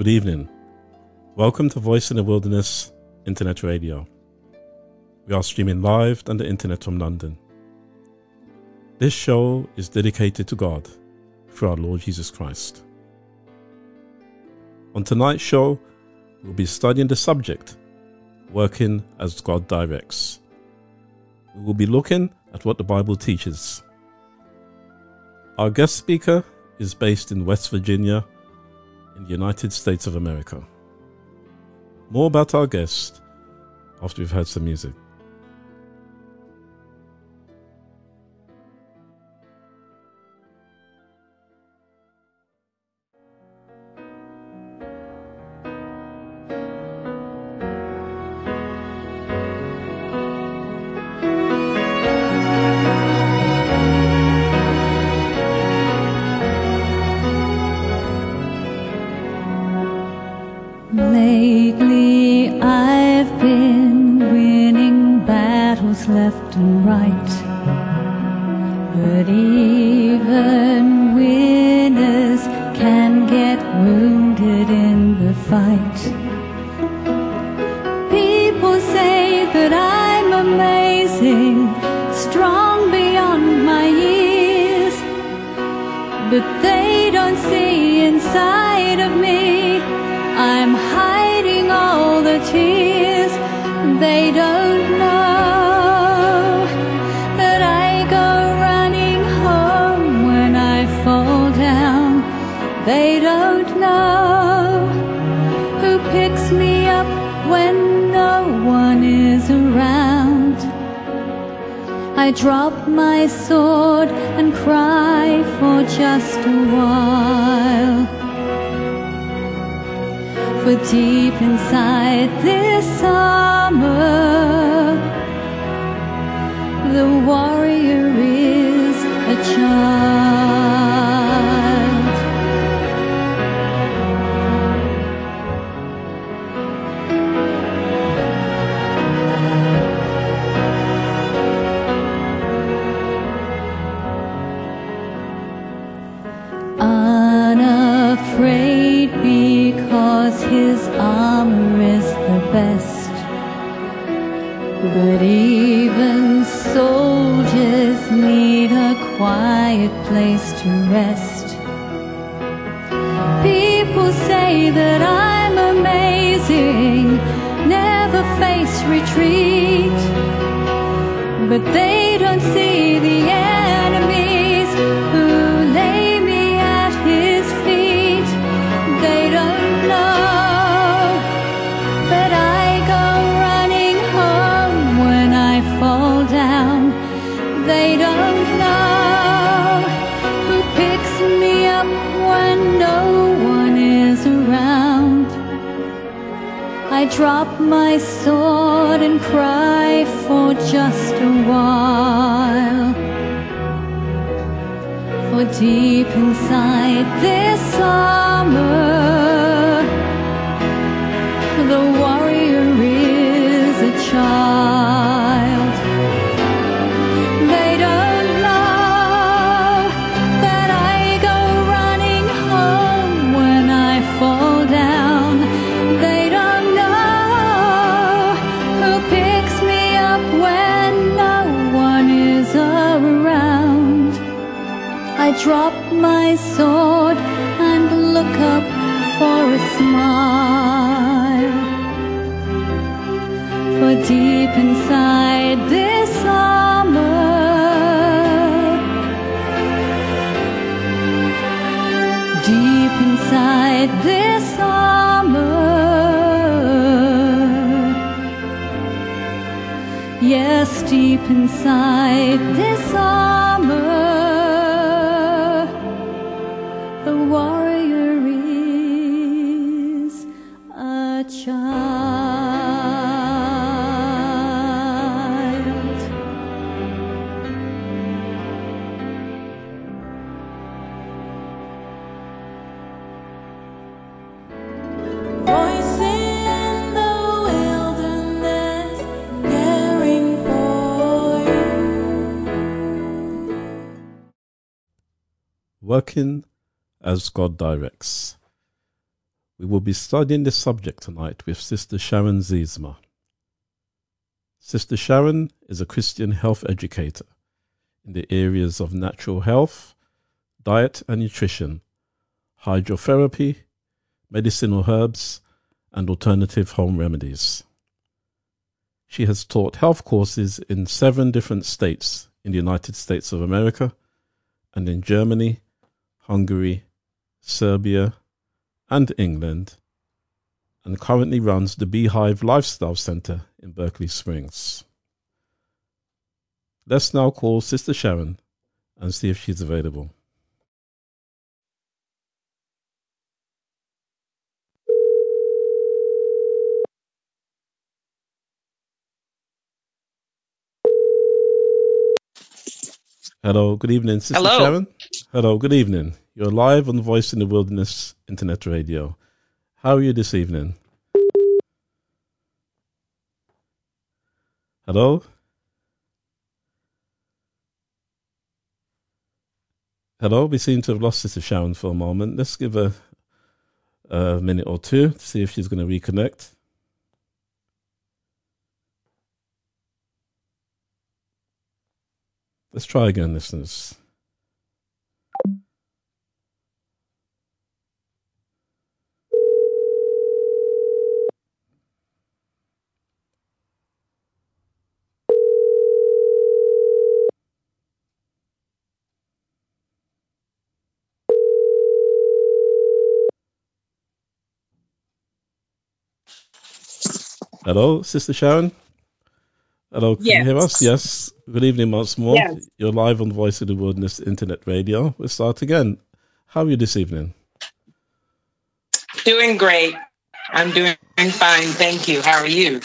Good evening. Welcome to Voice in the Wilderness Internet Radio. We are streaming live on the internet from London. This show is dedicated to God through our Lord Jesus Christ. On tonight's show, we'll be studying the subject Working as God Directs. We will be looking at what the Bible teaches. Our guest speaker is based in West Virginia in the United States of America. More about our guest after we've heard some music. But even winners can get wounded in the fight. People say that I'm amazing, strong beyond my years. But they don't see inside of me. I'm hiding all the tears. They don't I drop my sword and cry for just a while. For deep inside this summer, the warrior rest. People say that I'm amazing, never face retreat. But they I drop my sword and cry for just a while. For deep inside this armor, the warrior is a child. Drop my sword and look up for a smile. For deep inside this armor, deep inside this armor. Yes, deep inside this armor, Working as God directs. We will be studying this subject tonight with Sister Sharon Zeismer. Sister Sharon is a Christian health educator in the areas of natural health, diet and nutrition, hydrotherapy, medicinal herbs, and alternative home remedies. She has taught health courses in seven different states in the United States of America and in Germany, Hungary, Serbia, and England, and currently runs the Beehive Lifestyle Center in Berkeley Springs. Let's now call Sister Sharon and see if she's available. Hello, good evening, Sister Hello. Sharon. Hello, good evening. You're live on Voice in the Wilderness Internet Radio. How are you this evening? Hello? Hello, we seem to have lost Sister Sharon for a moment. Let's give her a minute or two to see if she's going to reconnect. Let's try again, listeners. Hello, Sister Sharon. Hello, can you hear us? Yes. Good evening once more. Yes. You're live on Voice of the Wilderness Internet Radio. We'll start again. How are you this evening? Doing great. I'm doing fine. Thank you. How are you?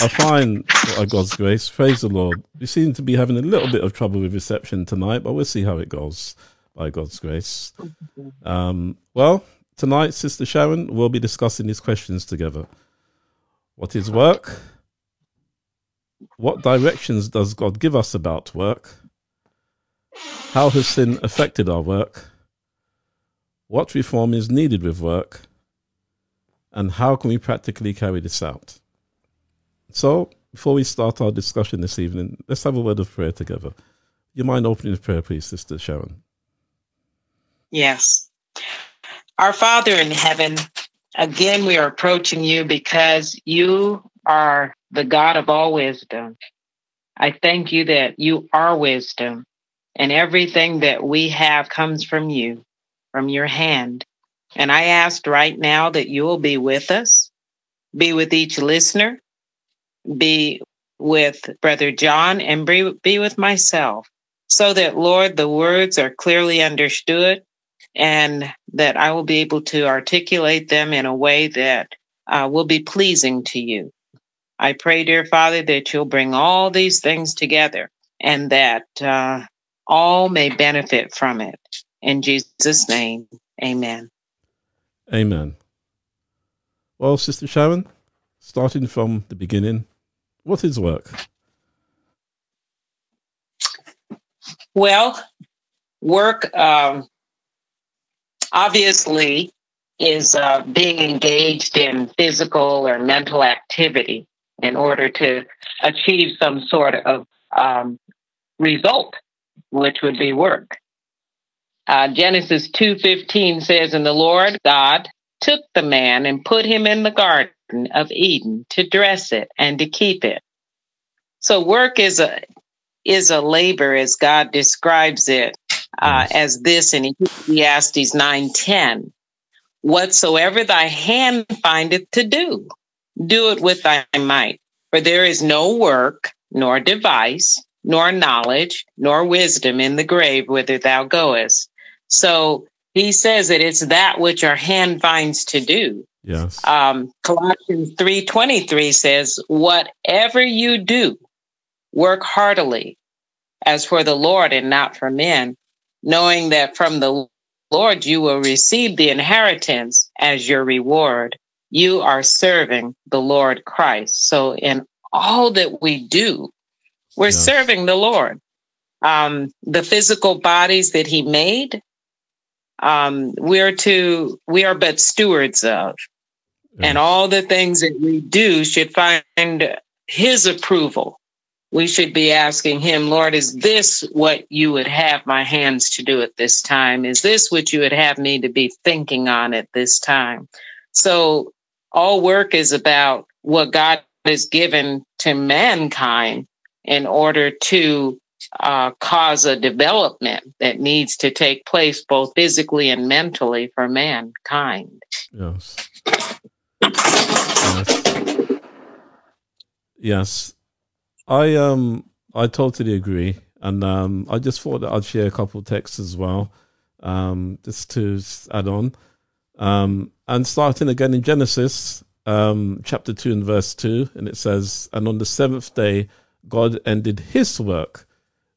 I find, by God's grace, praise the Lord. We seem to be having a little bit of trouble with reception tonight, but we'll see how it goes, by God's grace. Um, well, tonight, Sister Sharon, we'll be discussing these questions together. What is work? What directions does God give us about work? How has sin affected our work? What reform is needed with work? And how can we practically carry this out? So, before we start our discussion this evening, let's have a word of prayer together. You mind opening the prayer, please, Sister Sharon? Yes. Our Father in heaven, again, we are approaching you because you are the God of all wisdom. I thank you that you are wisdom and everything that we have comes from you, from your hand. And I ask right now that you will be with us, be with each listener, be with Brother John, and be, with myself, so that, Lord, the words are clearly understood and that I will be able to articulate them in a way that uh, will be pleasing to you. I pray, dear Father, that you'll bring all these things together and that uh, all may benefit from it. In Jesus' name, amen. Amen. Well, Sister Sharon, starting from the beginning, what is work? Well, work um, obviously is uh, being engaged in physical or mental activity in order to achieve some sort of um, result, which would be work. Uh, Genesis two fifteen says, "And the Lord God took the man and put him in the garden of Eden to dress it and to keep it." So work is a is a labor as God describes it uh, Yes. as this in Ecclesiastes 9:10. whatsoever thy hand findeth to do, do it with thy might. For there is no work, nor device, nor knowledge, nor wisdom in the grave whither thou goest. So he says that it's that which our hand finds to do. Yes. Um, Colossians 3.23 says, whatever you do, work heartily as for the Lord and not for men, knowing that from the Lord you will receive the inheritance as your reward. You are serving the Lord Christ. So in all that we do, we're Yes. serving the Lord. Um, the physical bodies that he made, um, we're to, we are but stewards of. And all the things that we do should find his approval. We should be asking him, Lord, is this what you would have my hands to do at this time? Is this what you would have me to be thinking on at this time? So all work is about what God has given to mankind in order to uh, cause a development that needs to take place both physically and mentally for mankind. Yes. Yes. Yes. I um I totally agree. And um I just thought that I'd share a couple texts as well. Um just to add on. Um and starting again in Genesis, um chapter two and verse two, and it says, And on the seventh day God ended his work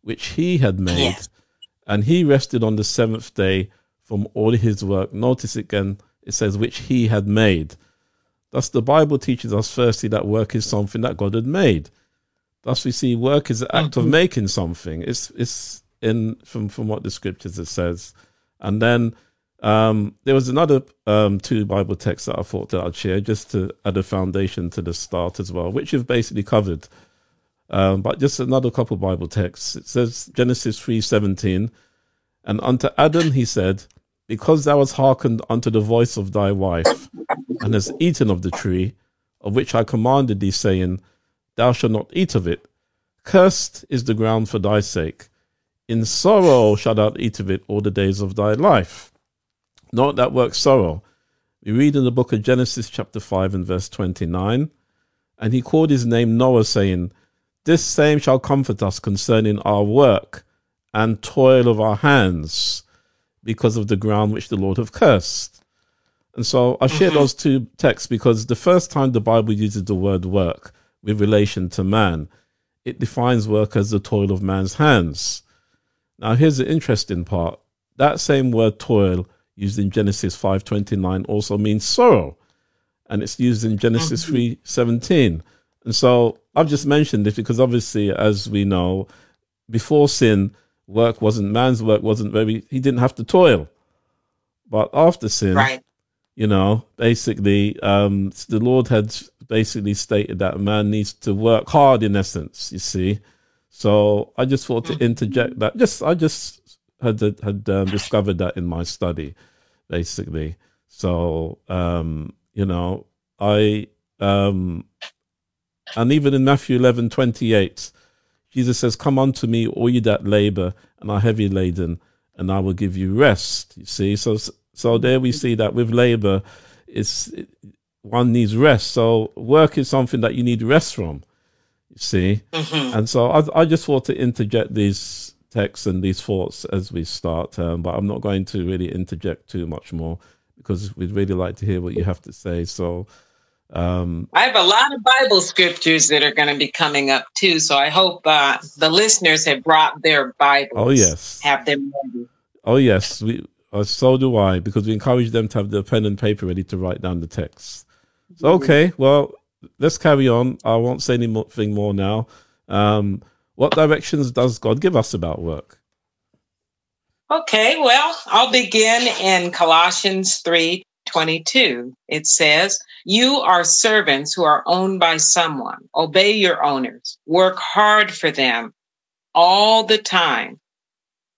which he had made, and he rested on the seventh day from all his work. Notice again, it says, which he had made. Thus, the Bible teaches us firstly that work is something that God had made. Thus, we see work is an act of making something. It's it's in from from what the scriptures it says, and then um, there was another um, two Bible texts that I thought that I'd share just to add a foundation to the start as well, which you've basically covered. Um, but just another couple Bible texts. It says Genesis three seventeen, and unto Adam he said, Because thou hast hearkened unto the voice of thy wife, and hast eaten of the tree, of which I commanded thee, saying, Thou shalt not eat of it. Cursed is the ground for thy sake. In sorrow shalt thou eat of it all the days of thy life. Note that word sorrow. We read in the book of Genesis, chapter 5, and verse 29. And he called his name Noah, saying, This same shall comfort us concerning our work and toil of our hands, because of the ground which the Lord have cursed. And so I share mm-hmm. those two texts because the first time the Bible uses the word work with relation to man, it defines work as the toil of man's hands. Now here's the interesting part. That same word toil used in Genesis 5:29 also means sorrow. And it's used in Genesis 3:17. And so I've just mentioned this because obviously as we know, before sin, work wasn't man's work wasn't very he didn't have to toil. But after sin, Right. you know, basically, um, the Lord had basically stated that a man needs to work hard in essence, you see. So I just thought to interject that. Just, I just had, had um, discovered that in my study, basically. So, um, you know, I, um, and even in Matthew eleven twenty eight, Jesus says, Come unto me, all you that labor and are heavy laden, and I will give you rest. You see, so so there we see that with labor, it's one needs rest. So work is something that you need rest from. You see, Mhm. and so I, I just thought to interject these texts and these thoughts as we start, um, but I'm not going to really interject too much more because we'd really like to hear what you have to say. So. Um, I have a lot of Bible scriptures that are going to be coming up too. So I hope uh, the listeners have brought their Bibles. oh yes, Have them ready. Oh yes, we uh, so do I because we encourage them to have the pen and paper ready to write down the text. So okay, well let's carry on. I won't say anything more now. Um, what directions does God give us about work? Okay, well, I'll begin in Colossians 3 22. It says, You are servants who are owned by someone. Obey your owners. Work hard for them all the time,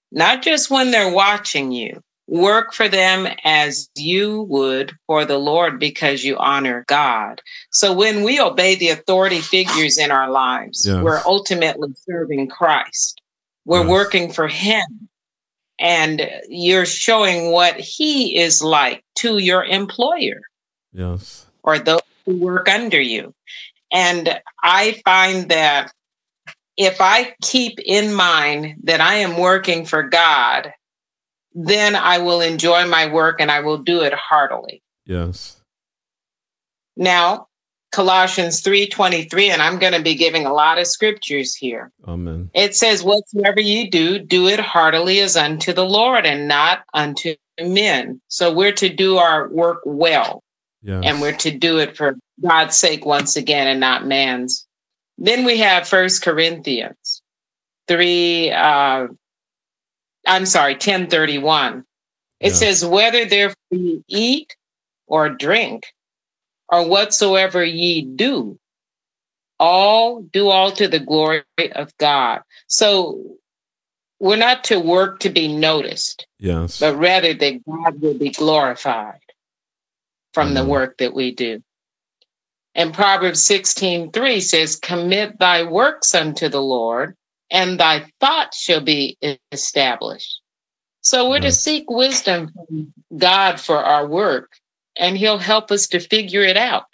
not just when they're watching you. Work for them as you would for the Lord because you honor God. So when we obey the authority figures in our lives, Yes. we're ultimately serving Christ. We're Yes. working for Him and you're showing what he is like to your employer Yes. or those who work under you. And I find that if I keep in mind that I am working for God, then I will enjoy my work and I will do it heartily. Yes. Now, Colossians 3:23 and I'm going to be giving a lot of scriptures here. Amen. It says whatsoever you do, do it heartily as unto the Lord and not unto men. So we're to do our work well. Yes. and we're to do it for God's sake once again and not man's. Then we have First Corinthians three. Uh, I'm sorry, ten thirty one. It Yeah. says, "Whether therefore ye eat or drink, or whatsoever ye do, all do all to the glory of God." So we're not to work to be noticed Yes. but rather that God will be glorified from the mm-hmm. work that we do. And Proverbs 16 3 says, Commit thy works unto the Lord, and thy thoughts shall be established. So we're to seek wisdom from God for our work, and He'll help us to figure it out.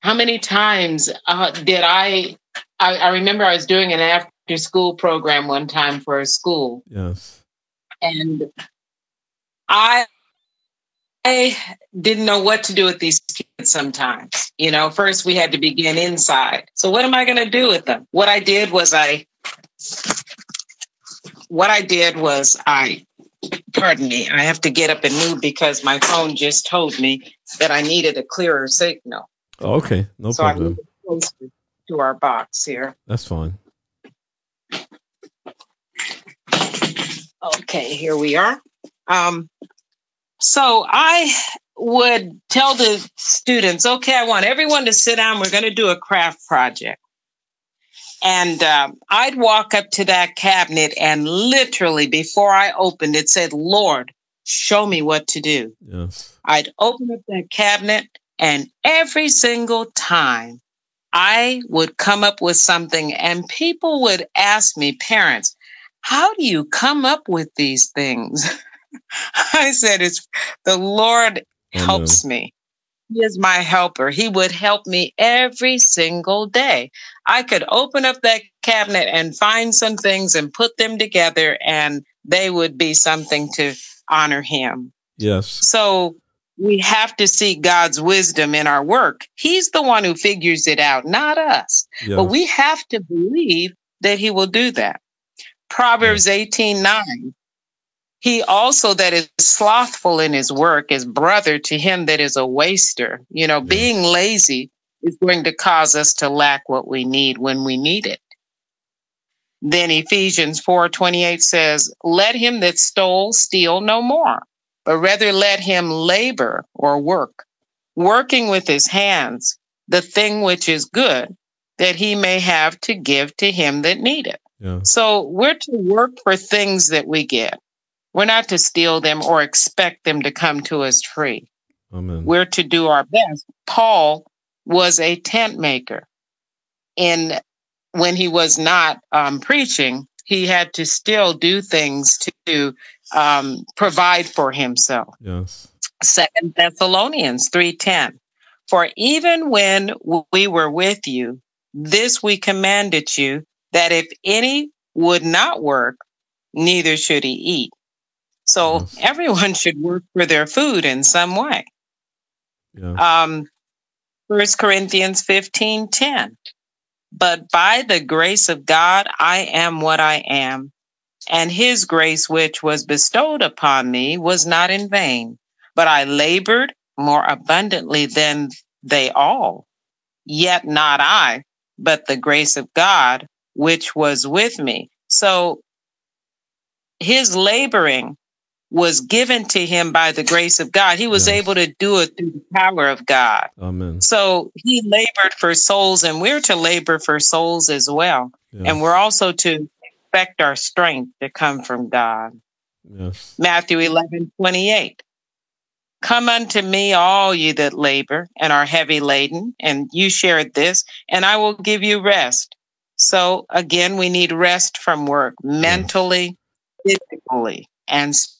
How many times uh, did I, I? I remember I was doing an after school program one time for a school, Yes. and I I didn't know what to do with these kids sometimes. You know, first we had to begin inside. So what am I going to do with them? What I did was I what I did was I pardon me, I have to get up and move because my phone just told me that I needed a clearer signal. Oh, okay. No so problem. closer to our box here. That's fine. Okay, here we are. Um, so I would tell the students, okay, I want everyone to sit down. We're going to do a craft project. And um, I'd walk up to that cabinet, and literally before I opened it, said, Lord, show me what to do. Yes. I'd open up that cabinet, and every single time I would come up with something, and people would ask me, parents, how do you come up with these things? I said, it's the Lord helps me. He is my helper. He would help me every single day. I could open up that cabinet and find some things and put them together, and they would be something to honor Him. Yes. So we have to seek God's wisdom in our work. He's the one who figures it out, not us. Yes. But we have to believe that he will do that. Proverbs 18 9. He also that is slothful in his work is brother to him that is a waster. You know, Yes. being lazy is going to cause us to lack what we need when we need it. Then Ephesians 4:28 says, "Let him that stole steal no more, but rather let him labor or work, working with his hands the thing which is good, that he may have to give to him that needeth." Yeah. So we're to work for things that we get. We're not to steal them or expect them to come to us free. Amen. We're to do our best. Paul was a tent maker. And when he was not um, preaching, he had to still do things to um, provide for himself. Yes. Second Thessalonians 3:10. For even when we were with you, this we commanded you that if any would not work, neither should he eat. So Yes. everyone should work for their food in some way. Yeah. Um, 1 Corinthians 15 10. But by the grace of God, I am what I am, and his grace, which was bestowed upon me, was not in vain, but I labored more abundantly than they all. Yet not I, but the grace of God, which was with me. So his laboring was given to him by the grace of God. He was Yes. able to do it through the power of God. Amen. So he labored for souls, and we're to labor for souls as well. Yes. And we're also to expect our strength to come from God. Yes. Matthew 11 28. Come unto me, all you that labor and are heavy laden, and you shared this, and I will give you rest. So again, we need rest from work mentally, physically and spiritually.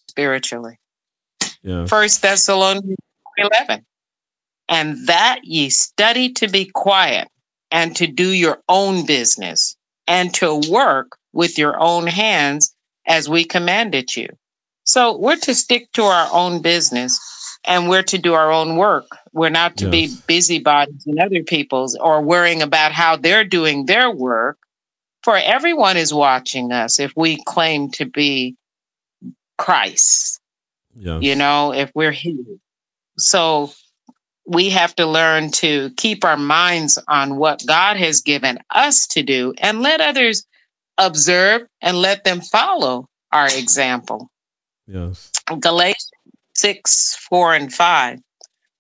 Yeah. First Thessalonians 11. And that ye study to be quiet and to do your own business and to work with your own hands as we commanded you. So we're to stick to our own business and we're to do our own work. We're not to be busybodies in other people's or worrying about how they're doing their work. For everyone is watching us if we claim to be Christ Yes. you know, if we're His. So we have to learn to keep our minds on what God has given us to do and let others observe and let them follow our example. Yes. Galatians 6, 4, and 5.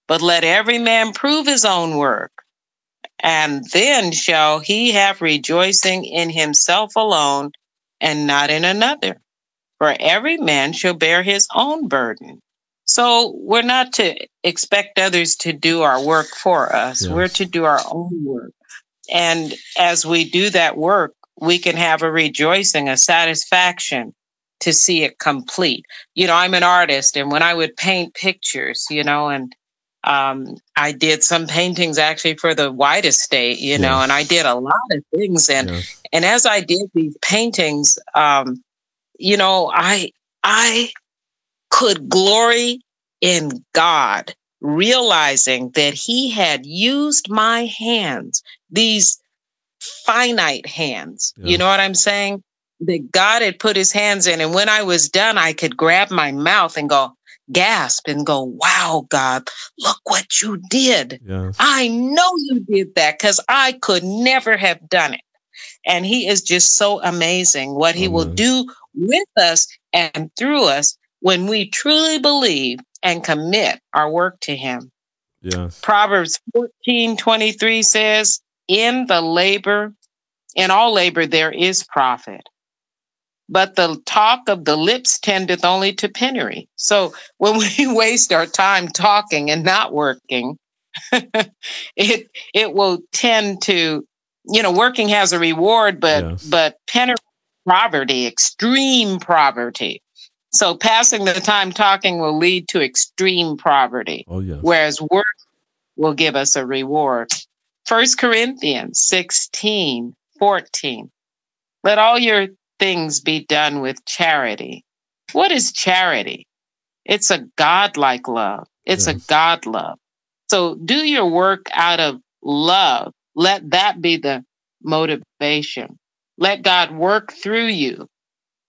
But let every man prove his own work, and then shall he have rejoicing in himself alone and not in another. For every man shall bear his own burden. So we're not to expect others to do our work for us. Yes. We're to do our own work. And as we do that work, we can have a rejoicing, a satisfaction to see it complete. You know, I'm an artist, and when I would paint pictures, you know, and um, I did some paintings actually for the White Estate, you know, and I did a lot of things. And Yes. and as I did these paintings, um, you know, I I could glory in God, realizing that He had used my hands, these finite hands. Yeah. You know what I'm saying? That God had put His hands in, and when I was done, I could grab my mouth and go gasp and go, "Wow, God, look what you did." Yes. I know you did that because I could never have done it. And he is just so amazing what he will do with us and through us when we truly believe and commit our work to him. Yes. Proverbs 14 23 says, In the labor, in all labor, there is profit. But the talk of the lips tendeth only to penury. So when we waste our time talking and not working, it it will tend to, you know, working has a reward, but Yes. but penury, poverty, extreme poverty. So passing the time talking will lead to extreme poverty Oh yes. whereas work will give us a reward. First Corinthians 16, 14. Let all your things be done with charity. What is charity? It's a godlike love. It's a Yes. God love. So do your work out of love. Let that be the motivation. Let God work through you.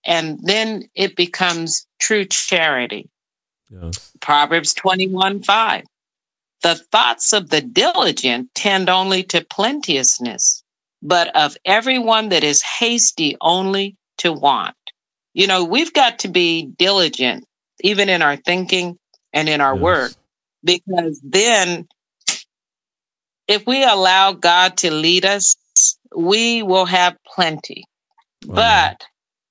And then it becomes true charity. Yes. Proverbs 21 5. The thoughts of the diligent tend only to plenteousness, but of everyone that is hasty only to want. You know, we've got to be diligent, even in our thinking and in our Yes. work, because then if we allow God to lead us, we will have plenty. Amen. But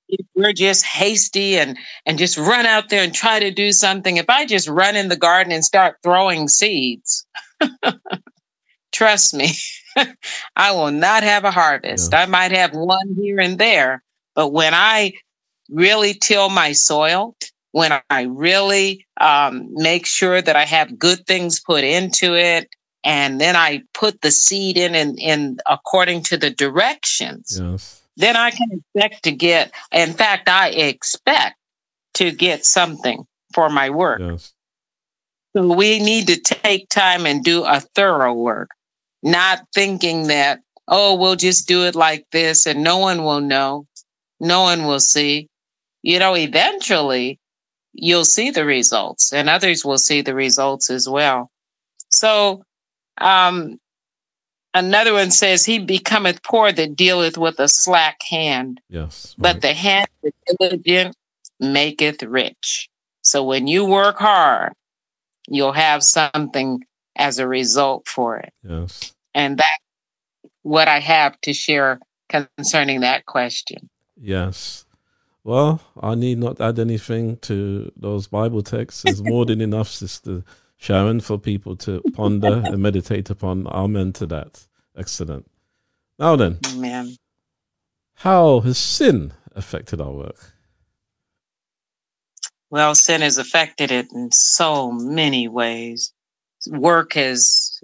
if we're just hasty and and just run out there and try to do something, if I just run in the garden and start throwing seeds, trust me, I will not have a harvest. Yeah. I might have one here and there, but when I really till my soil, when I really um, make sure that I have good things put into it, and then I put the seed in and in according to the directions Yes. then I can expect to get, in fact, I expect to get something for my work. Yes. So we need to take time and do a thorough work, not thinking that, oh, we'll just do it like this and no one will know, no one will see. You know, eventually you'll see the results and others will see the results as well. So, um, another one says, He becometh poor that dealeth with a slack hand Yes. but the hand of the diligent maketh rich. So when you work hard, you'll have something as a result for it. yes. And that's what I have to share concerning that question. Yes. Well, I need not add anything to those Bible texts. There's more than enough, Sister Sharon, for people to ponder and meditate upon. Amen to that. Excellent. Now then, Amen. how has sin affected our work? Well, sin has affected it in so many ways. Work has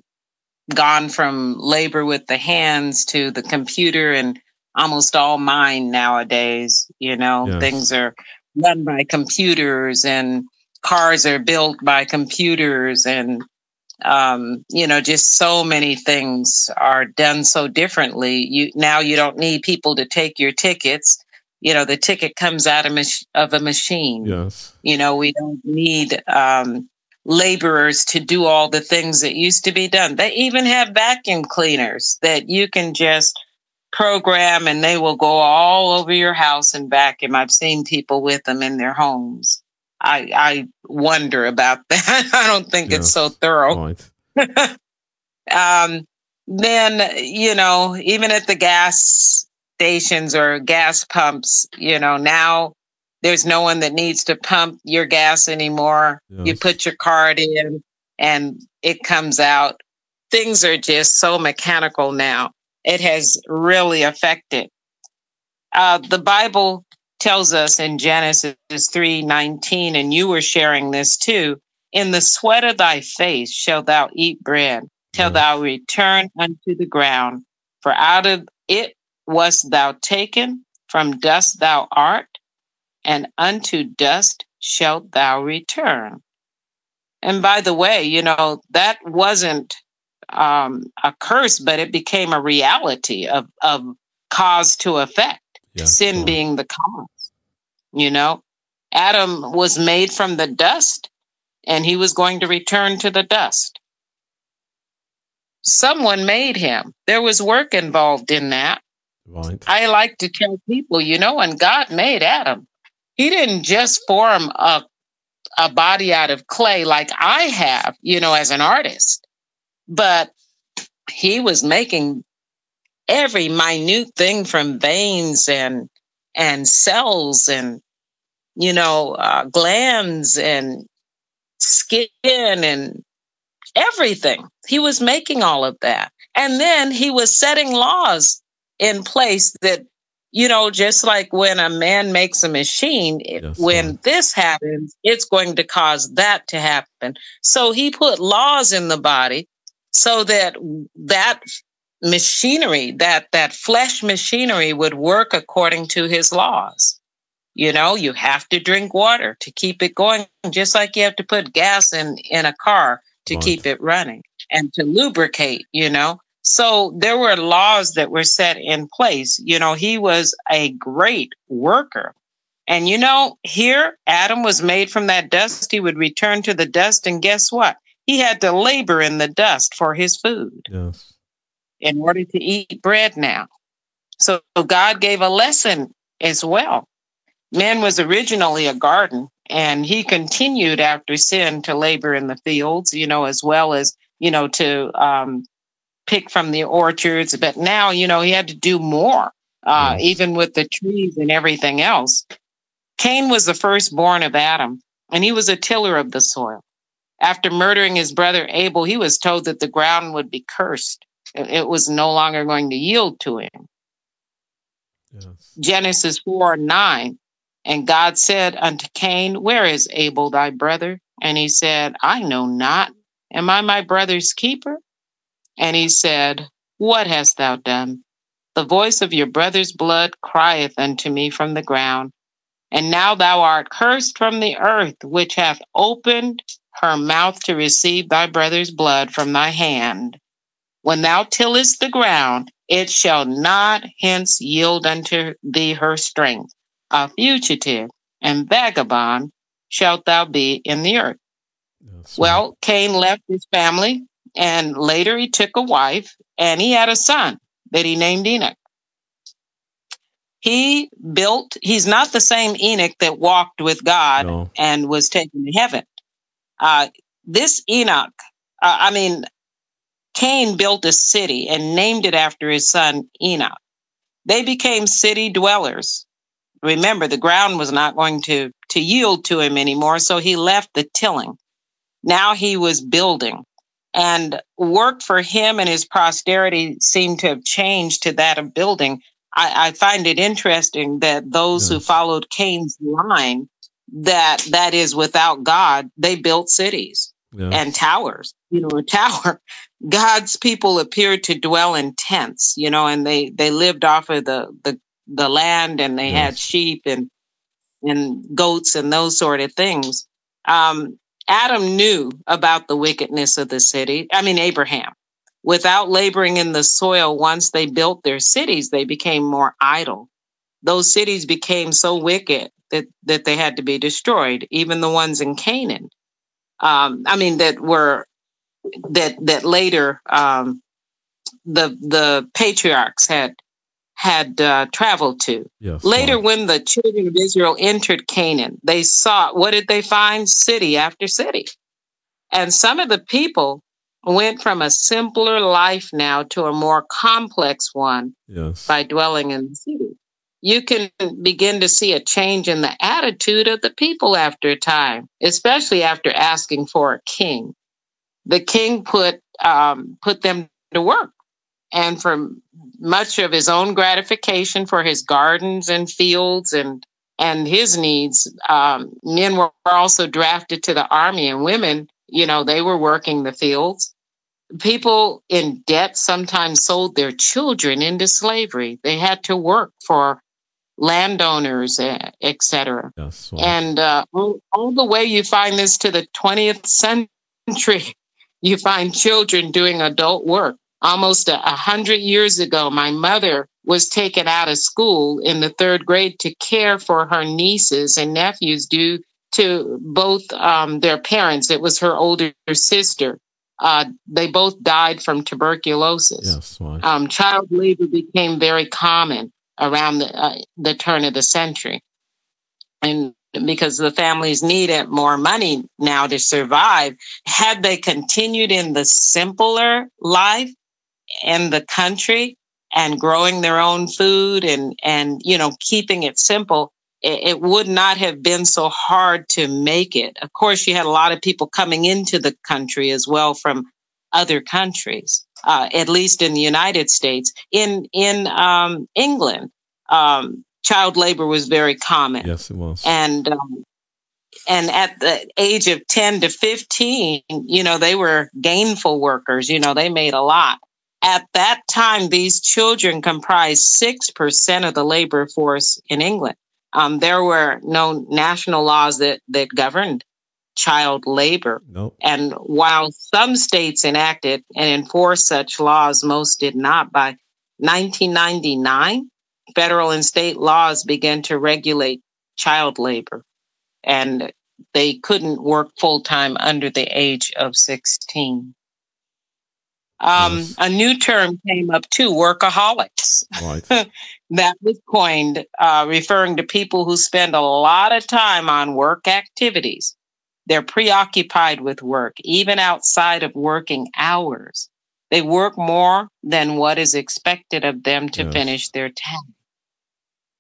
gone from labor with the hands to the computer and almost all mine nowadays. You know, Yes. things are run by computers and cars are built by computers and um, you know, just so many things are done so differently. You now you don't need people to take your tickets. You know, the ticket comes out of, mach- of a machine. Yes. You know, we don't need um, laborers to do all the things that used to be done. They even have vacuum cleaners that you can just program and they will go all over your house and vacuum. I've seen people with them in their homes. I, I wonder about that. I don't think it's so thorough. Right. um, then you know even at the gas stations or gas pumps you know now there's no one that needs to pump your gas anymore. You put your card in and it comes out. Things are just so mechanical now. It has really affected uh, the bible tells us in genesis 3.19 and you were sharing this too in the sweat of thy face shalt thou eat bread till thou return unto the ground. For out of it wast thou taken, from dust thou art, and unto dust shalt thou return. And by the way, you know, that wasn't um, a curse, but it became a reality of, of cause to effect, Yes. sin being the cause. You know, Adam was made from the dust and he was going to return to the dust. Someone made him. There was work involved in that. Right. I like to tell people, you know, when God made Adam, he didn't just form a, a body out of clay like I have, you know, as an artist, but he was making every minute thing from veins and and cells and you know uh, glands and skin and everything. He was making all of that. And then he was setting laws in place that you know just like when a man makes a machine Yes, when right. this happens it's going to cause that to happen. So he put laws in the body so that that machinery that that flesh machinery would work according to his laws. You know you have to drink water to keep it going just like you have to put gas in in a car to Right. keep it running and to lubricate you know? So there were laws that were set in place. You know he was a great worker. And you know here adam was made from that dust. He would return to the dust and guess what? He had to labor in the dust for his food. Yes. In order to eat bread now. So God gave a lesson as well. Man was originally a garden, and he continued after sin to labor in the fields, you know, as well as, you know, to um, pick from the orchards. But now, you know, he had to do more, uh, Yes. even with the trees and everything else. Cain was the firstborn of Adam, and he was a tiller of the soil. After murdering his brother Abel, he was told that the ground would be cursed it was no longer going to yield to him. Yes. Genesis 4 9. And God said unto Cain, Where is Abel thy brother? And he said, I know not. Am I my brother's keeper? And he said, What hast thou done? The voice of your brother's blood crieth unto me from the ground. And now thou art cursed from the earth, which hath opened her mouth to receive thy brother's blood from thy hand. When thou tillest the ground, it shall not hence yield unto thee her strength. A fugitive and vagabond shalt thou be in the earth. Yes. Well, Cain left his family, and later he took a wife, and he had a son that he named Enoch. He built, he's not the same Enoch that walked with God No. and was taken to heaven. Uh, this Enoch, uh, I mean, Cain built a city and named it after his son Enoch. They became city dwellers. Remember, the ground was not going to, to yield to him anymore, so he left the tilling. Now he was building. And work for him and his posterity seemed to have changed to that of building. I, I find it interesting that those who followed Cain's line that that is without God, they built cities Yeah. and towers. You know, a tower. God's people appeared to dwell in tents, you know, and they they lived off of the the the land and they had sheep and and goats and those sort of things. Um, Adam knew about the wickedness of the city. I mean, Abraham. Without laboring in the soil, once they built their cities, they became more idle. Those cities became so wicked that, that they had to be destroyed, even the ones in Canaan. Um, I mean, that were that that later um, the the patriarchs had had uh, traveled to. Yes. Later, when the children of Israel entered Canaan, they saw what did they find? City after city. And some of the people went from a simpler life now to a more complex one Yes. by dwelling in the city. You can begin to see a change in the attitude of the people after a time, especially after asking for a king. The king put um, put them to work, and for much of his own gratification for his gardens and fields and and his needs, um, men were also drafted to the army, and women, you know, they were working the fields people in debt sometimes sold their children into slavery. They had to work for landowners, eh, etc. Yes. right. And uh, all, all the way you find this to the 20th century, you find children doing adult work. Almost a, hundred years ago, my mother was taken out of school in the third grade to care for her nieces and nephews due to both um, their parents. It was her older sister. Uh, they both died from tuberculosis yes. Right. um, child labor became very common around the, uh, the turn of the century. And because the families needed more money now to survive, had they continued in the simpler life in the country and growing their own food and, and, you know, keeping it simple, it, it would not have been so hard to make it. Of course, you had a lot of people coming into the country as well from other countries, uh, at least in the United States. In in um, England, um, child labor was very common, yes, it was. and um, and at the age of ten to fifteen, you know, they were gainful workers. You know, they made a lot. At that time, these children comprised six percent of the labor force in England. Um, there were no national laws that that governed child labor. no. And while some states enacted and enforced such laws, most did not. By 1999, federal and state laws began to regulate child labor, and they couldn't work full time under the age of 16. Um, Yes. A new term came up too workaholics Right. that was coined uh, referring to people who spend a lot of time on work activities. They're preoccupied with work, even outside of working hours. They work more than what is expected of them to Yes. finish their task.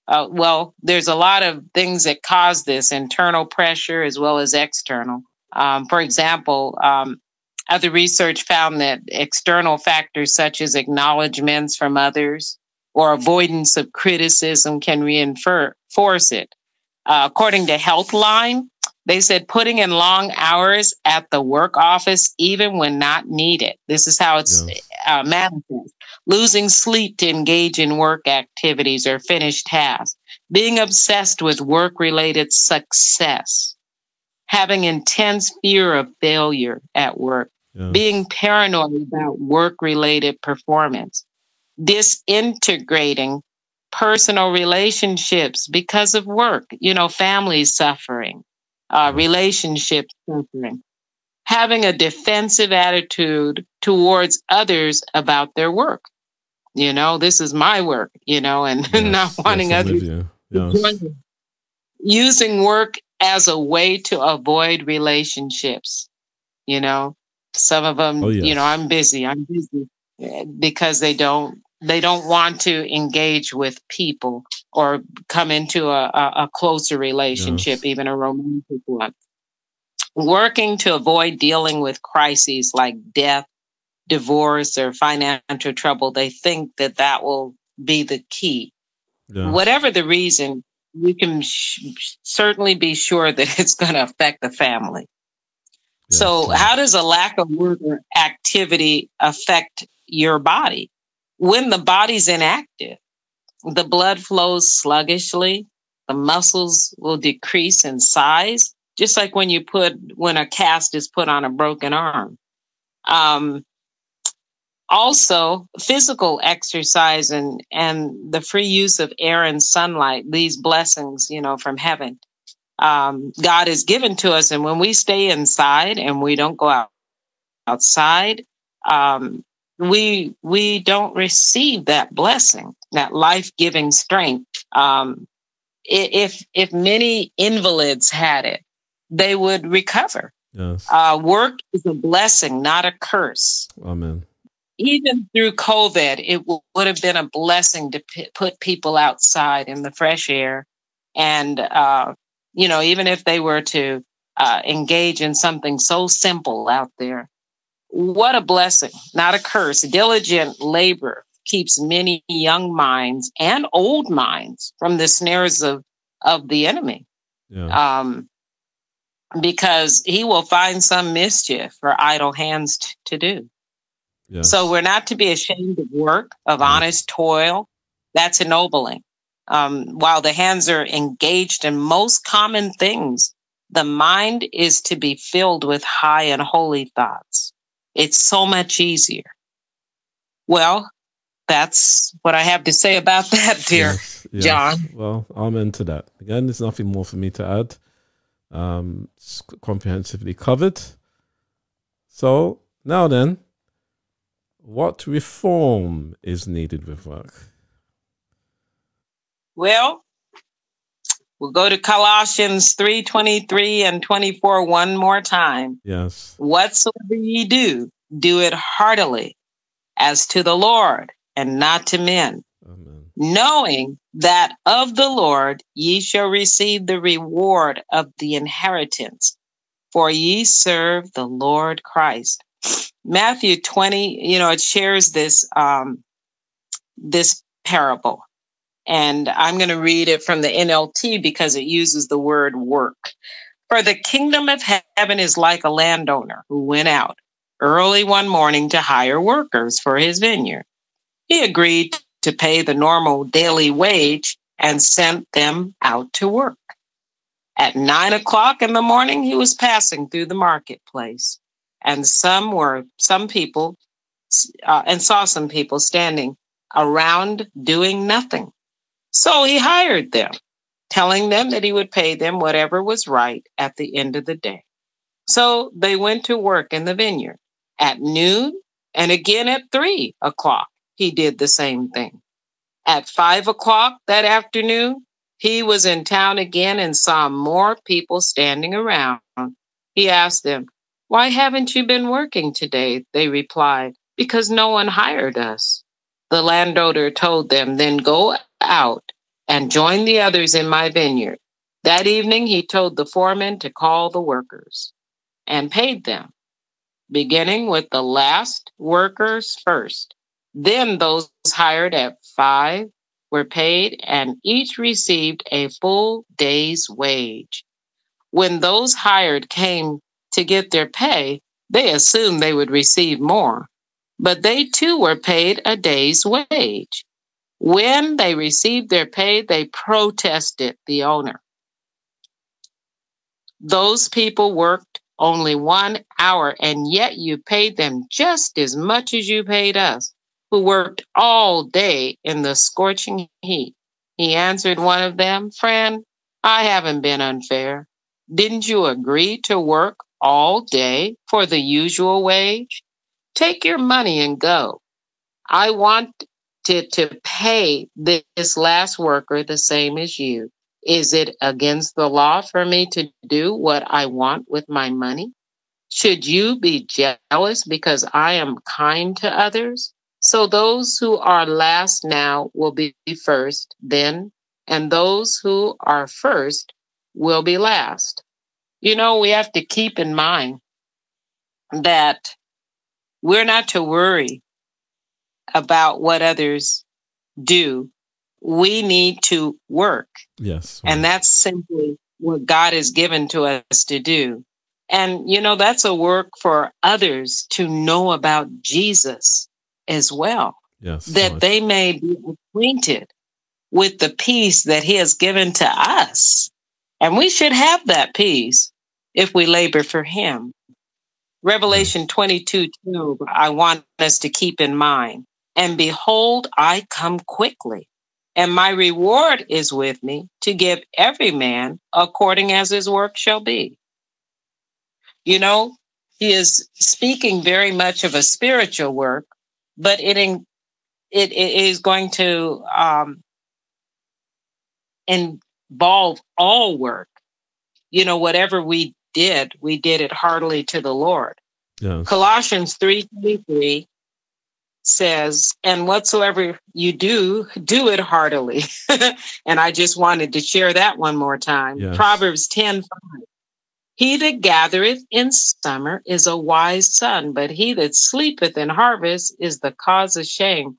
Uh, well, there's a lot of things that cause this internal pressure as well as external. Um, for example, um, other research found that external factors such as acknowledgments from others, or avoidance of criticism can reinforce it. Uh, according to Healthline, they said putting in long hours at the work office, even when not needed. This is how it's Yes. uh, manifest. Losing sleep to engage in work activities or finish tasks. Being obsessed with work related success. Having intense fear of failure at work Yes. being paranoid about work related performance, disintegrating personal relationships because of work, you know, families suffering, uh, relationships suffering, having a defensive attitude towards others about their work. You know, this is my work, you know, and Yes, not wanting yes, others Yes. using work as a way to avoid relationships. You know, some of them, Oh, you know, I'm busy, I'm busy eh, because they don't they don't want to engage with people or come into a, a, closer relationship, Yes. even a romantic one. Working to avoid dealing with crises like death, divorce, or financial trouble, they think that that will be the key Yes. whatever the reason, you can sh- certainly be sure that it's going to affect the family. So, how does a lack of work or activity affect your body? When the body's inactive, the blood flows sluggishly, the muscles will decrease in size, just like when you put when a cast is put on a broken arm. Um, also, physical exercise and and the free use of air and sunlight, these blessings, you know, from heaven um, God has given to us. And when we stay inside and we don't go out outside, um, we we don't receive that blessing, that life giving strength. Um, if if many invalids had it, they would recover. Yes. Uh, work is a blessing, not a curse Amen. Even through COVID, it w- would have been a blessing to p- put people outside in the fresh air. And, uh, you know, even if they were to uh, engage in something so simple out there, what a blessing, not a curse. Diligent labor keeps many young minds and old minds from the snares of, of the enemy Yeah. um, because he will find some mischief for idle hands t- to do. Yes. So we're not to be ashamed of work, of Yes. honest toil. That's ennobling. Um, while the hands are engaged in most common things, the mind is to be filled with high and holy thoughts. It's so much easier. Well, that's what I have to say about that, dear. Yes, yes. John. Well, amen to that. Again, there's nothing more for me to add. Um, it's comprehensively covered. So now then, what reform is needed with work? Well, we'll go to Colossians 3 23 and 24 one more time. Yes. Whatsoever ye do, do it heartily, as to the Lord, and not to men, Amen. knowing that of the Lord ye shall receive the reward of the inheritance, for ye serve the Lord Christ. Matthew 20, you know, it shares this um, this parable. And I'm going to read it from the NLT because it uses the word work. For the kingdom of heaven is like a landowner who went out early one morning to hire workers for his vineyard. He agreed to pay the normal daily wage and sent them out to work. At nine o'clock in the morning, he was passing through the marketplace, and some were some people, uh, and saw some people standing around doing nothing. So he hired them, telling them that he would pay them whatever was right at the end of the day. So they went to work in the vineyard. At noon and again at three o'clock, he did the same thing. At five o'clock that afternoon, he was in town again and saw more people standing around. He asked them, Why haven't you been working today? They replied, Because no one hired us. The landowner told them, Then go out and join the others in my vineyard. That evening, he told the foreman to call the workers and paid them, beginning with the last workers first. Then those hired at five were paid, and each received a full day's wage. When those hired came to get their pay, they assumed they would receive more, but they too were paid a day's wage. When they received their pay, they protested the owner. Those people worked only one hour, and yet you paid them just as much as you paid us, who worked all day in the scorching heat. He answered one of them, Friend, I haven't been unfair. Didn't you agree to work all day for the usual wage? Take your money and go. I want to, to pay this last worker the same as you. Is it against the law for me to do what I want with my money? Should you be jealous because I am kind to others? So those who are last now will be first then, and those who are first will be last. You know, we have to keep in mind that we're not to worry about what others do we need to work. Yes. And that's simply what God has given to us to do. And, you know, that's a work for others to know about Jesus as well, yes. that right. they may be acquainted with the peace that He has given to us. And we should have that peace if we labor for Him. Revelation 22 2, I want us to keep in mind. And behold, I come quickly, and my reward is with me to give every man according as his work shall be. You know, he is speaking very much of a spiritual work, but it, in, it, it is going to um, involve all work. You know, whatever we did, we did it heartily to the Lord. Yes. Colossians 3:23 says, "And whatsoever you do, do it heartily." and I just wanted to share that one more time. Yes. Proverbs 10:5. He that gathereth in summer is a wise son, but he that sleepeth in harvest is the cause of shame.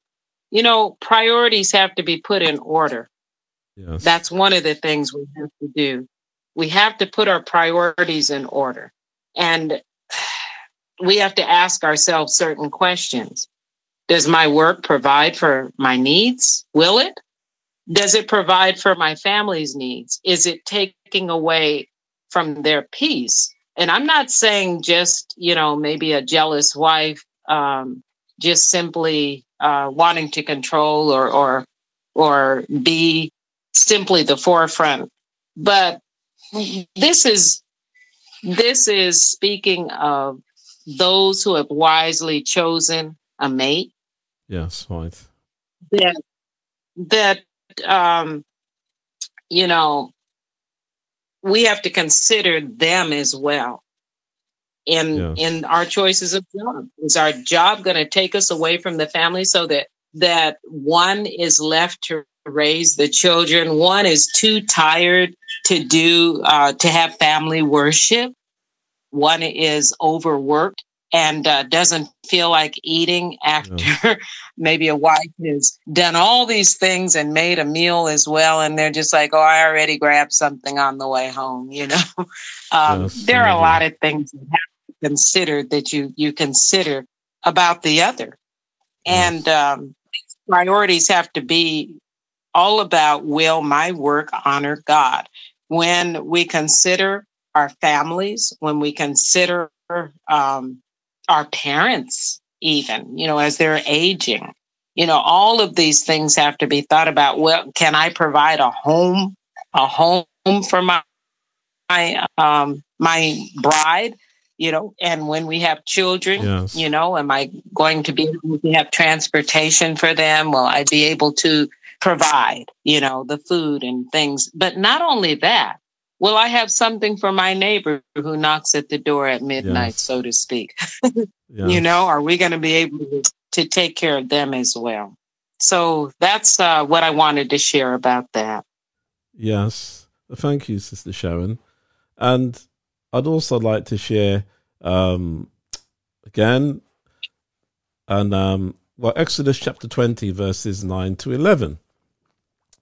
You know, priorities have to be put in order. Yes. That's one of the things we have to do. We have to put our priorities in order. And we have to ask ourselves certain questions. Does my work provide for my needs? Will it? Does it provide for my family's needs? Is it taking away from their peace? And I'm not saying just, you know, maybe a jealous wife, um, just simply uh, wanting to control or, or, or be simply the forefront. But this is, this is speaking of those who have wisely chosen a mate Yes. Right. that that um you know we have to consider them as well in Yes. in our choices of job is our job going to take us away from the family so that that one is left to raise the children. One is too tired to do uh, to have family worship. One is overworked and uh, doesn't feel like eating after maybe a wife has done all these things and made a meal as well. And they're just like oh i already grabbed something on the way home you know? Um, Yes, there are a lot of things that have to be considered that you you consider about the other. And um, priorities have to be all about will my work honor god. When we consider our families when we consider um, our parents even you know as they're aging you know all of these things have to be thought about. Well can i provide a home a home for my my um my bride you know and when we have children Yes. you know am i going to be able to have transportation for them? Will i be able to provide you know the food and things but not only that will i have something for my neighbor who knocks at the door at midnight Yes. so to speak you know are we going to be able to, to take care of them as well so that's uh, what i wanted to share about that Yes. Thank you, Sister Sharon. And I'd also like to share um, again and um, well Exodus chapter 20 verses 9 to 11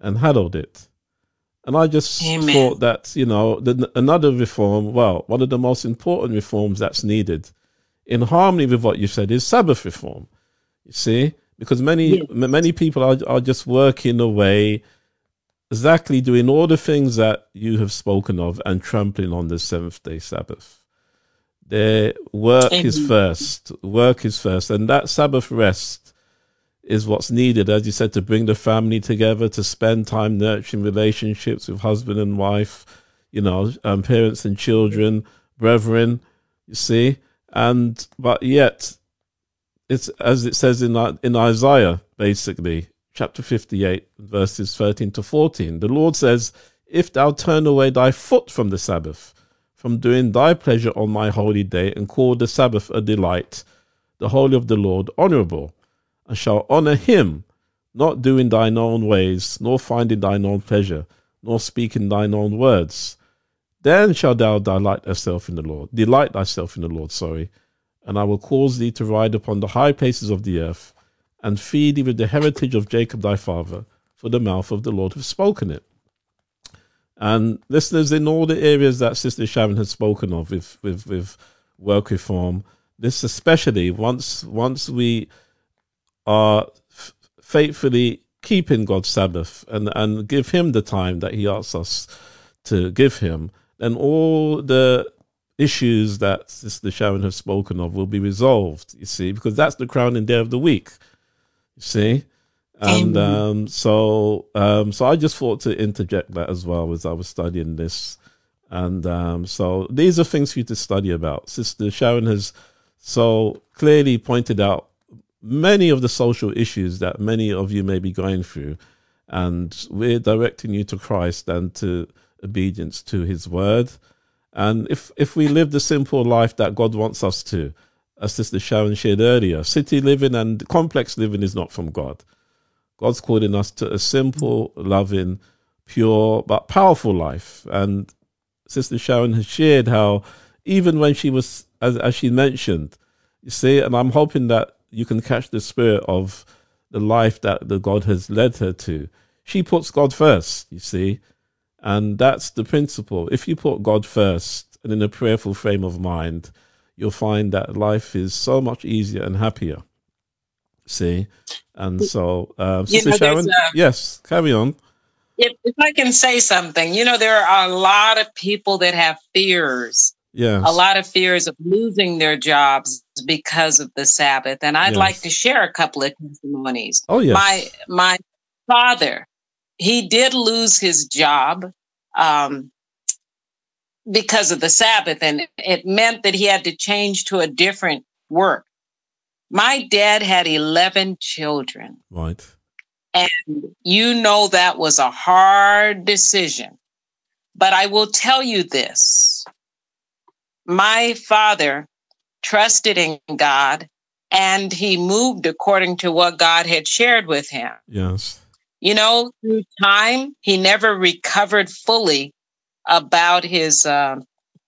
and hallowed it. And I just Amen. thought that, you know, the, another reform, well, one of the most important reforms that's needed in harmony with what you said is Sabbath reform. You see? Because many many people are, are just working away, exactly doing all the things that you have spoken of and trampling on the seventh day Sabbath. Their work is first. Work is first. And that Sabbath rest is what's needed, as you said, to bring the family together, to spend time nurturing relationships with husband and wife, you know, um, parents and children, brethren, you see. And, but yet, it's as it says in, in Isaiah, basically, chapter 58, verses 13 to 14. The Lord says, If thou turn away thy foot from the Sabbath, from doing thy pleasure on my holy day, and call the Sabbath a delight, the holy of the Lord honorable, and shall honor him, not doing thine own ways, nor finding thine own pleasure, nor speaking thine own words. Then shalt thou delight thyself in the Lord, delight thyself in the Lord, sorry, and I will cause thee to ride upon the high places of the earth, and feed thee with the heritage of Jacob thy father, for the mouth of the Lord hath spoken it. And listeners, in all the areas that Sister Sharon has spoken of with, with, with work reform, this especially once once we are f- faithfully keeping God's Sabbath and, and give Him the time that He asks us to give Him, then all the issues that Sister Sharon has spoken of will be resolved, you see, because that's the crowning day of the week, you see. And um, so, um, so I just thought to interject that as well as I was studying this. And um, so these are things for you to study about. Sister Sharon has so clearly pointed out many of the social issues that many of you may be going through. And we're directing you to Christ and to obedience to his word. And if, if we live the simple life that God wants us to, as Sister Sharon shared earlier, city living and complex living is not from God. God's calling us to a simple, loving, pure, but powerful life. And Sister Sharon has shared how, even when she was, as, as she mentioned, you see, and I'm hoping that you can catch the spirit of the life that the God has led her to. She puts God first, you see, and that's the principle. If you put God first and in a prayerful frame of mind, you'll find that life is so much easier and happier. See, and so, um, Sister know, Sharon, a- yes, carry on. If, if I can say something, you know, there are a lot of people that have fears, Yes, a lot of fears of losing their jobs because of the Sabbath. And I'd Yes. like to share a couple of testimonies. Oh yes, My my father, he did lose his job um, because of the Sabbath, and it meant that he had to change to a different work. My dad had 11 children. right. And you know that was a hard decision. But I will tell you this my father trusted in God and he moved according to what God had shared with him. Yes, You know, through time, he never recovered fully about his, um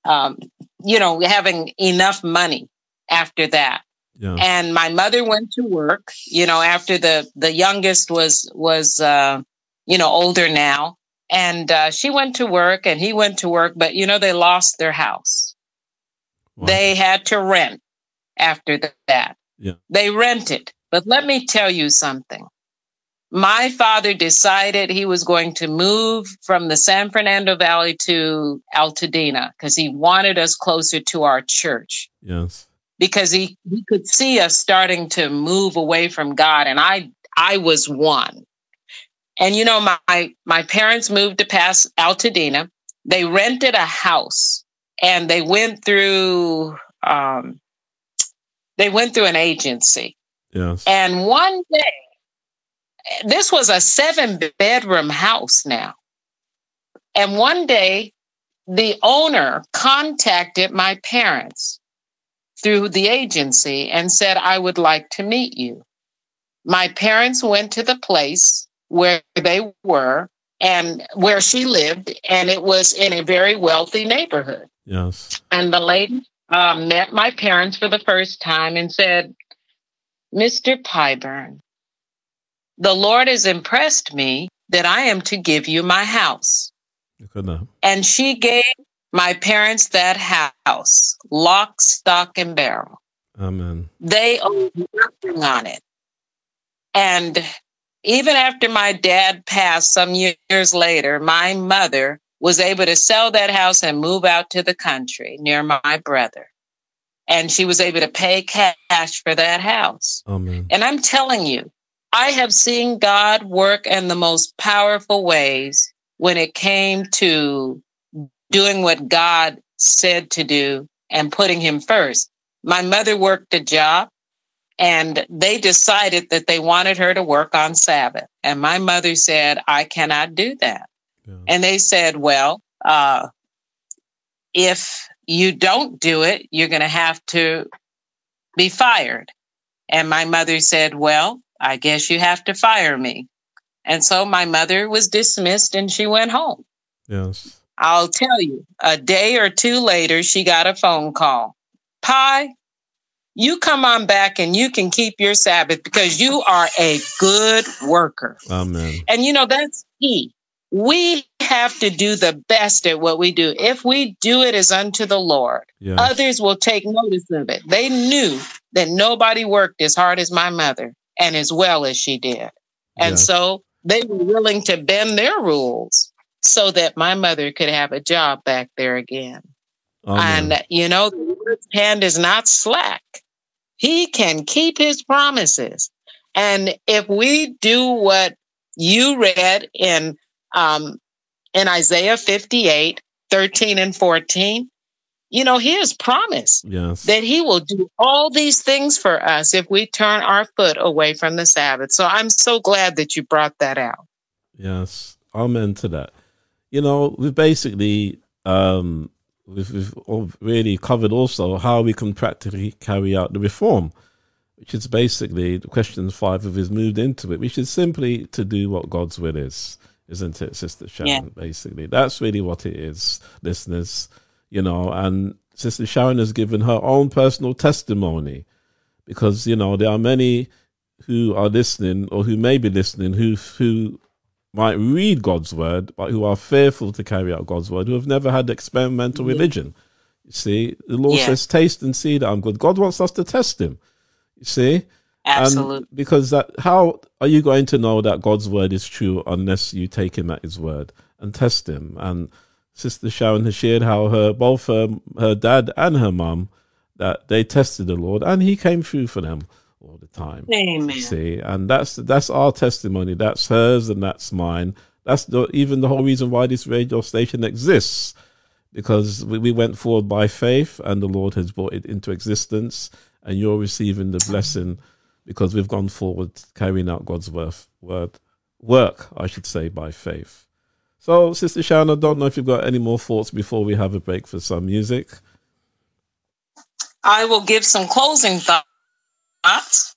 um, you know, having enough money after that. Yeah, and my mother went to work you know after the the youngest was was uh you know older now. And uh she went to work and he went to work but you know they lost their house they had to rent after that Yeah. they rented but let me tell you something my father decided he was going to move from the San Fernando Valley to Altadena because he wanted us closer to our church yes, because he, he could see us starting to move away from God and I I was one. And you know my my parents moved to pass Altadena. They rented a house and they went through um they went through an agency. yes, And one day this was a seven bedroom house now. And one day the owner contacted my parents through the agency and said, I would like to meet you. My parents went to the place where they were and where she lived, and it was in a very wealthy neighborhood. Yes, And the lady uh, met my parents for the first time and said, Mr. Pyburn, the Lord has impressed me that I am to give you my house. look at that. And she gave my parents that house, lock, stock, and barrel. Amen. They owed nothing on it. And even after my dad passed some years later, my mother was able to sell that house and move out to the country near my brother. And she was able to pay cash for that house. Amen. And I'm telling you, I have seen God work in the most powerful ways when it came to doing what God said to do and putting Him first. My mother worked a job and they decided that they wanted her to work on Sabbath. And my mother said, I cannot do that. Yeah. And they said, Well, uh, if you don't do it, you're going to have to be fired. And my mother said, Well, I guess you have to fire me. And so my mother was dismissed and she went home. Yes. I'll tell you, a day or two later, she got a phone call. Pi, you come on back and you can keep your Sabbath because you are a good worker. Amen. And you know, that's key. We have to do the best at what we do. If we do it as unto the Lord, Yes. others will take notice of it. They knew that nobody worked as hard as my mother and as well as she did. And Yes. so they were willing to bend their rules so that my mother could have a job back there again. Amen. And you know, the Lord's hand is not slack. He can keep his promises. And if we do what you read in um, in Isaiah 58, 13 and 14, you know, he has promised yes. that he will do all these things for us if we turn our foot away from the Sabbath. So I'm so glad that you brought that out. Yes, amen to that. You know, we've basically um, we've, we've all really covered also how we can practically carry out the reform, which is basically the question five of is moved into it, which is simply to do what God's will is, isn't it, Sister Sharon? Yeah. Basically, that's really what it is, listeners. You know, and Sister Sharon has given her own personal testimony because you know there are many who are listening or who may be listening who who might read God's word, but who are fearful to carry out God's word, who have never had experimental religion. You see, the Lord Yeah. says, "Taste and see that I'm good." God wants us to test Him. You see, Absolutely. and because that, how are you going to know that God's word is true unless you take Him at His word and test Him? And Sister Sharon has shared how her both her, her dad and her mum that they tested the Lord and He came through for them all the time. Amen. See, and that's that's our testimony. That's hers, and that's mine. That's the, even the whole reason why this radio station exists, because we, we went forward by faith, and the Lord has brought it into existence, and you're receiving the blessing because we've gone forward carrying out God's worth, word work, I should say, by faith. So, Sister Sharon, I don't know if you've got any more thoughts before we have a break for some music. I will give some closing thoughts.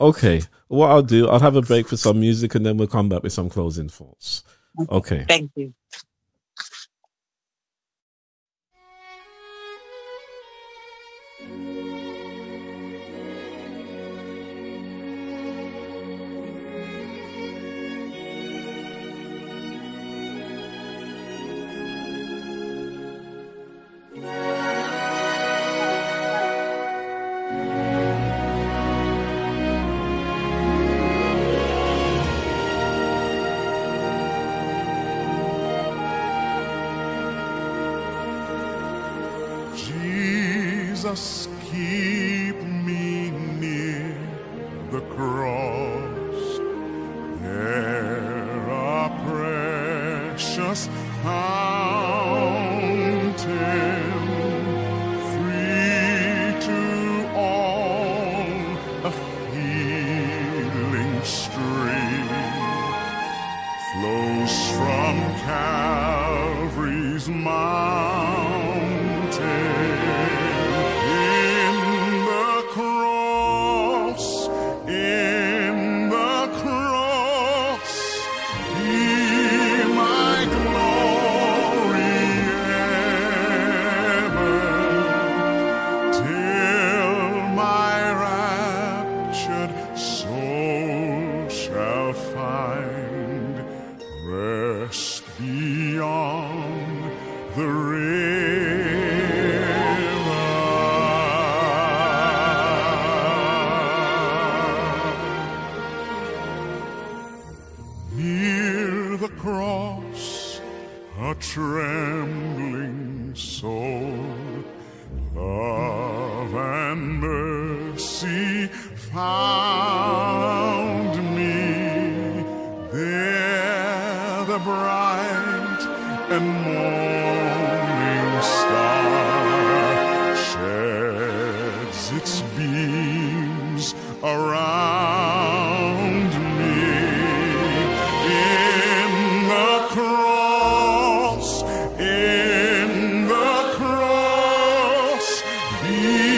Okay, what I'll do, I'll have a break for some music, and then we'll come back with some closing thoughts. Okay. Thank you. Jesus, keep you.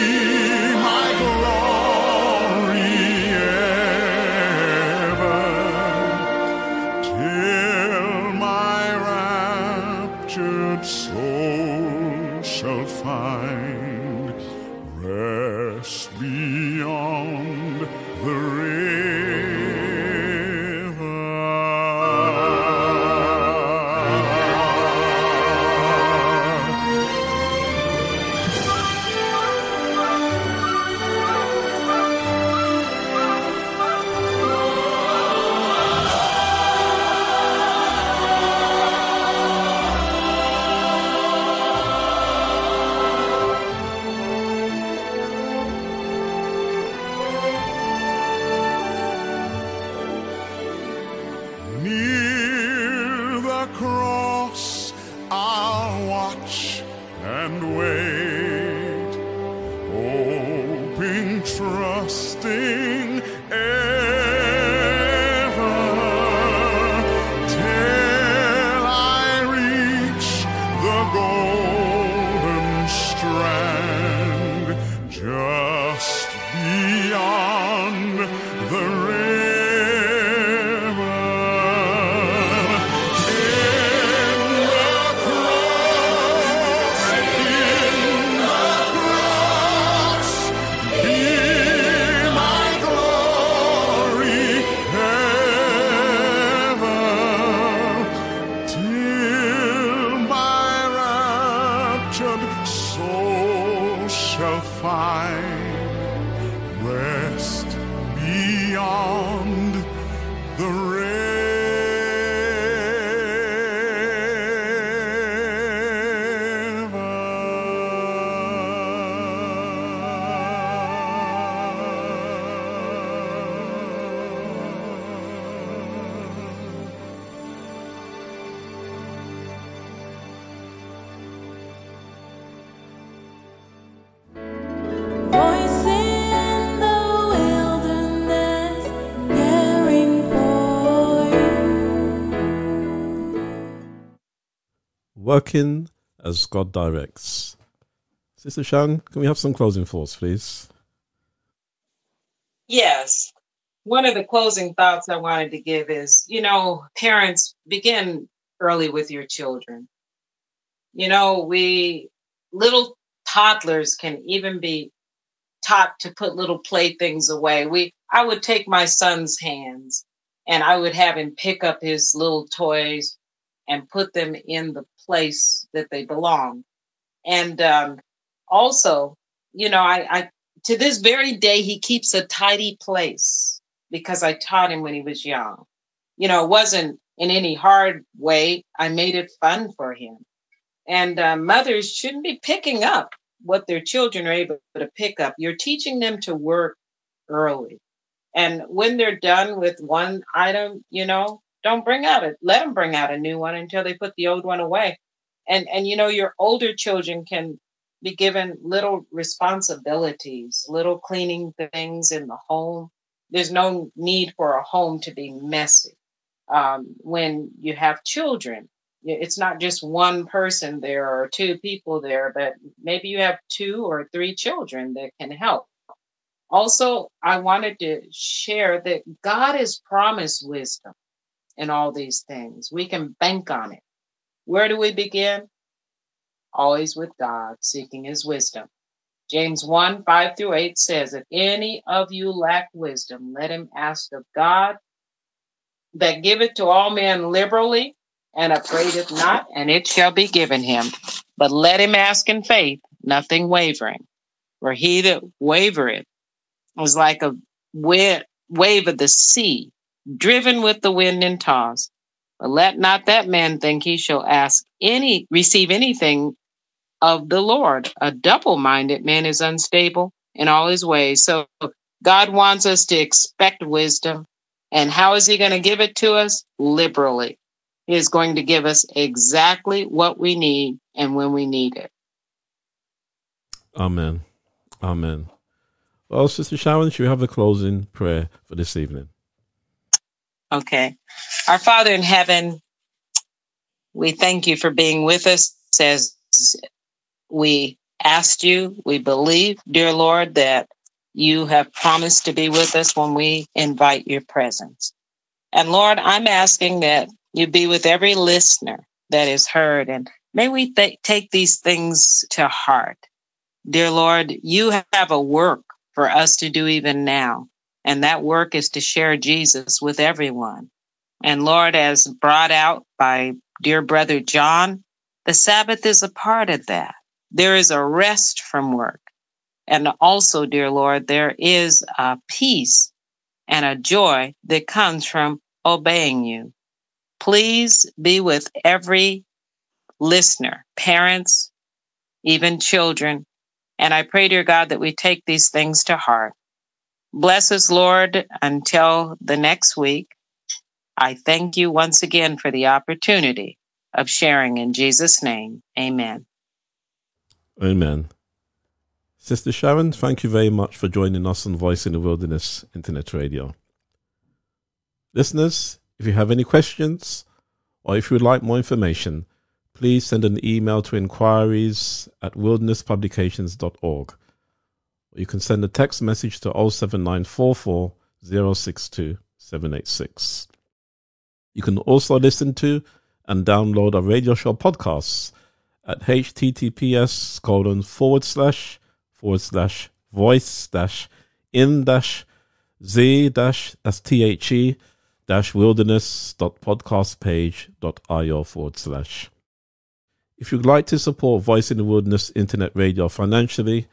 Working as God directs. Sister Shan, can we have some closing thoughts, please? Yes. One of the closing thoughts I wanted to give is, you know, parents begin early with your children. You know, we little toddlers can even be taught to put little playthings away. We I would take my son's hands and I would have him pick up his little toys and put them in the place that they belong. And um, also, you know, I, I to this very day he keeps a tidy place because I taught him when he was young. You know, it wasn't in any hard way. I made it fun for him. And uh, mothers shouldn't be picking up what their children are able to pick up. You're teaching them to work early. And when they're done with one item, you know, don't bring out it. Let them bring out a new one until they put the old one away. And and you know, your older children can be given little responsibilities, little cleaning things in the home. There's no need for a home to be messy. Um, when you have children, it's not just one person there or two people there, but maybe you have two or three children that can help. Also, I wanted to share that God has promised wisdom in all these things. We can bank on it. Where do we begin? Always with God, seeking his wisdom. James 1 5 through 8 says, If any of you lack wisdom, let him ask of God that giveth to all men liberally and upbraideth not, and it shall be given him. But let him ask in faith, nothing wavering. For he that wavereth is like a wave of the sea, driven with the wind and tossed. But let not that man think he shall ask any, receive anything of the Lord. A double minded man is unstable in all his ways. So God wants us to expect wisdom. And how is he going to give it to us? Liberally. He is going to give us exactly what we need and when we need it. Amen. Amen. Well, Sister Sharon, should we have the closing prayer for this evening? Okay. Our Father in heaven, we thank you for being with us as we asked you. We believe, dear Lord, that you have promised to be with us when we invite your presence. And Lord, I'm asking that you be with every listener that is heard. And may we th- take these things to heart. Dear Lord, you have a work for us to do even now. And that work is to share Jesus with everyone. And Lord, as brought out by dear brother John, the Sabbath is a part of that. There is a rest from work. And also, dear Lord, there is a peace and a joy that comes from obeying you. Please be with every listener, parents, even children. And I pray, dear God, that we take these things to heart. Bless us, Lord, until the next week. I thank you once again for the opportunity of sharing in Jesus' name. Amen. Amen. Sister Sharon, thank you very much for joining us on Voice in the Wilderness Internet Radio. Listeners, if you have any questions or if you would like more information, please send an email to inquiries at wildernesspublications.org. You can send a text message to 07944 062 786. You can also listen to and download our radio show podcasts at https colon forward slash forward slash voice dash in dash z dash that's the dash wilderness dot podcast page dot io forward slash. If you'd like to support Voice in the Wilderness Internet Radio financially,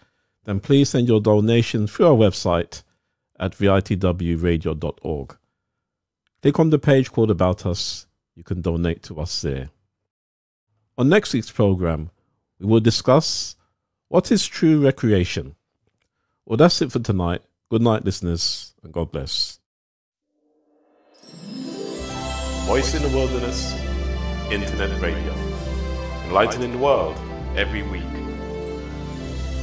then please send your donation through our website at vitwradio.org. Click on the page called About Us. You can donate to us there. On next week's program, we will discuss what is true recreation. Well, that's it for tonight. Good night, listeners, and God bless. Voice in the Wilderness, Internet Radio. Enlightening the world every week.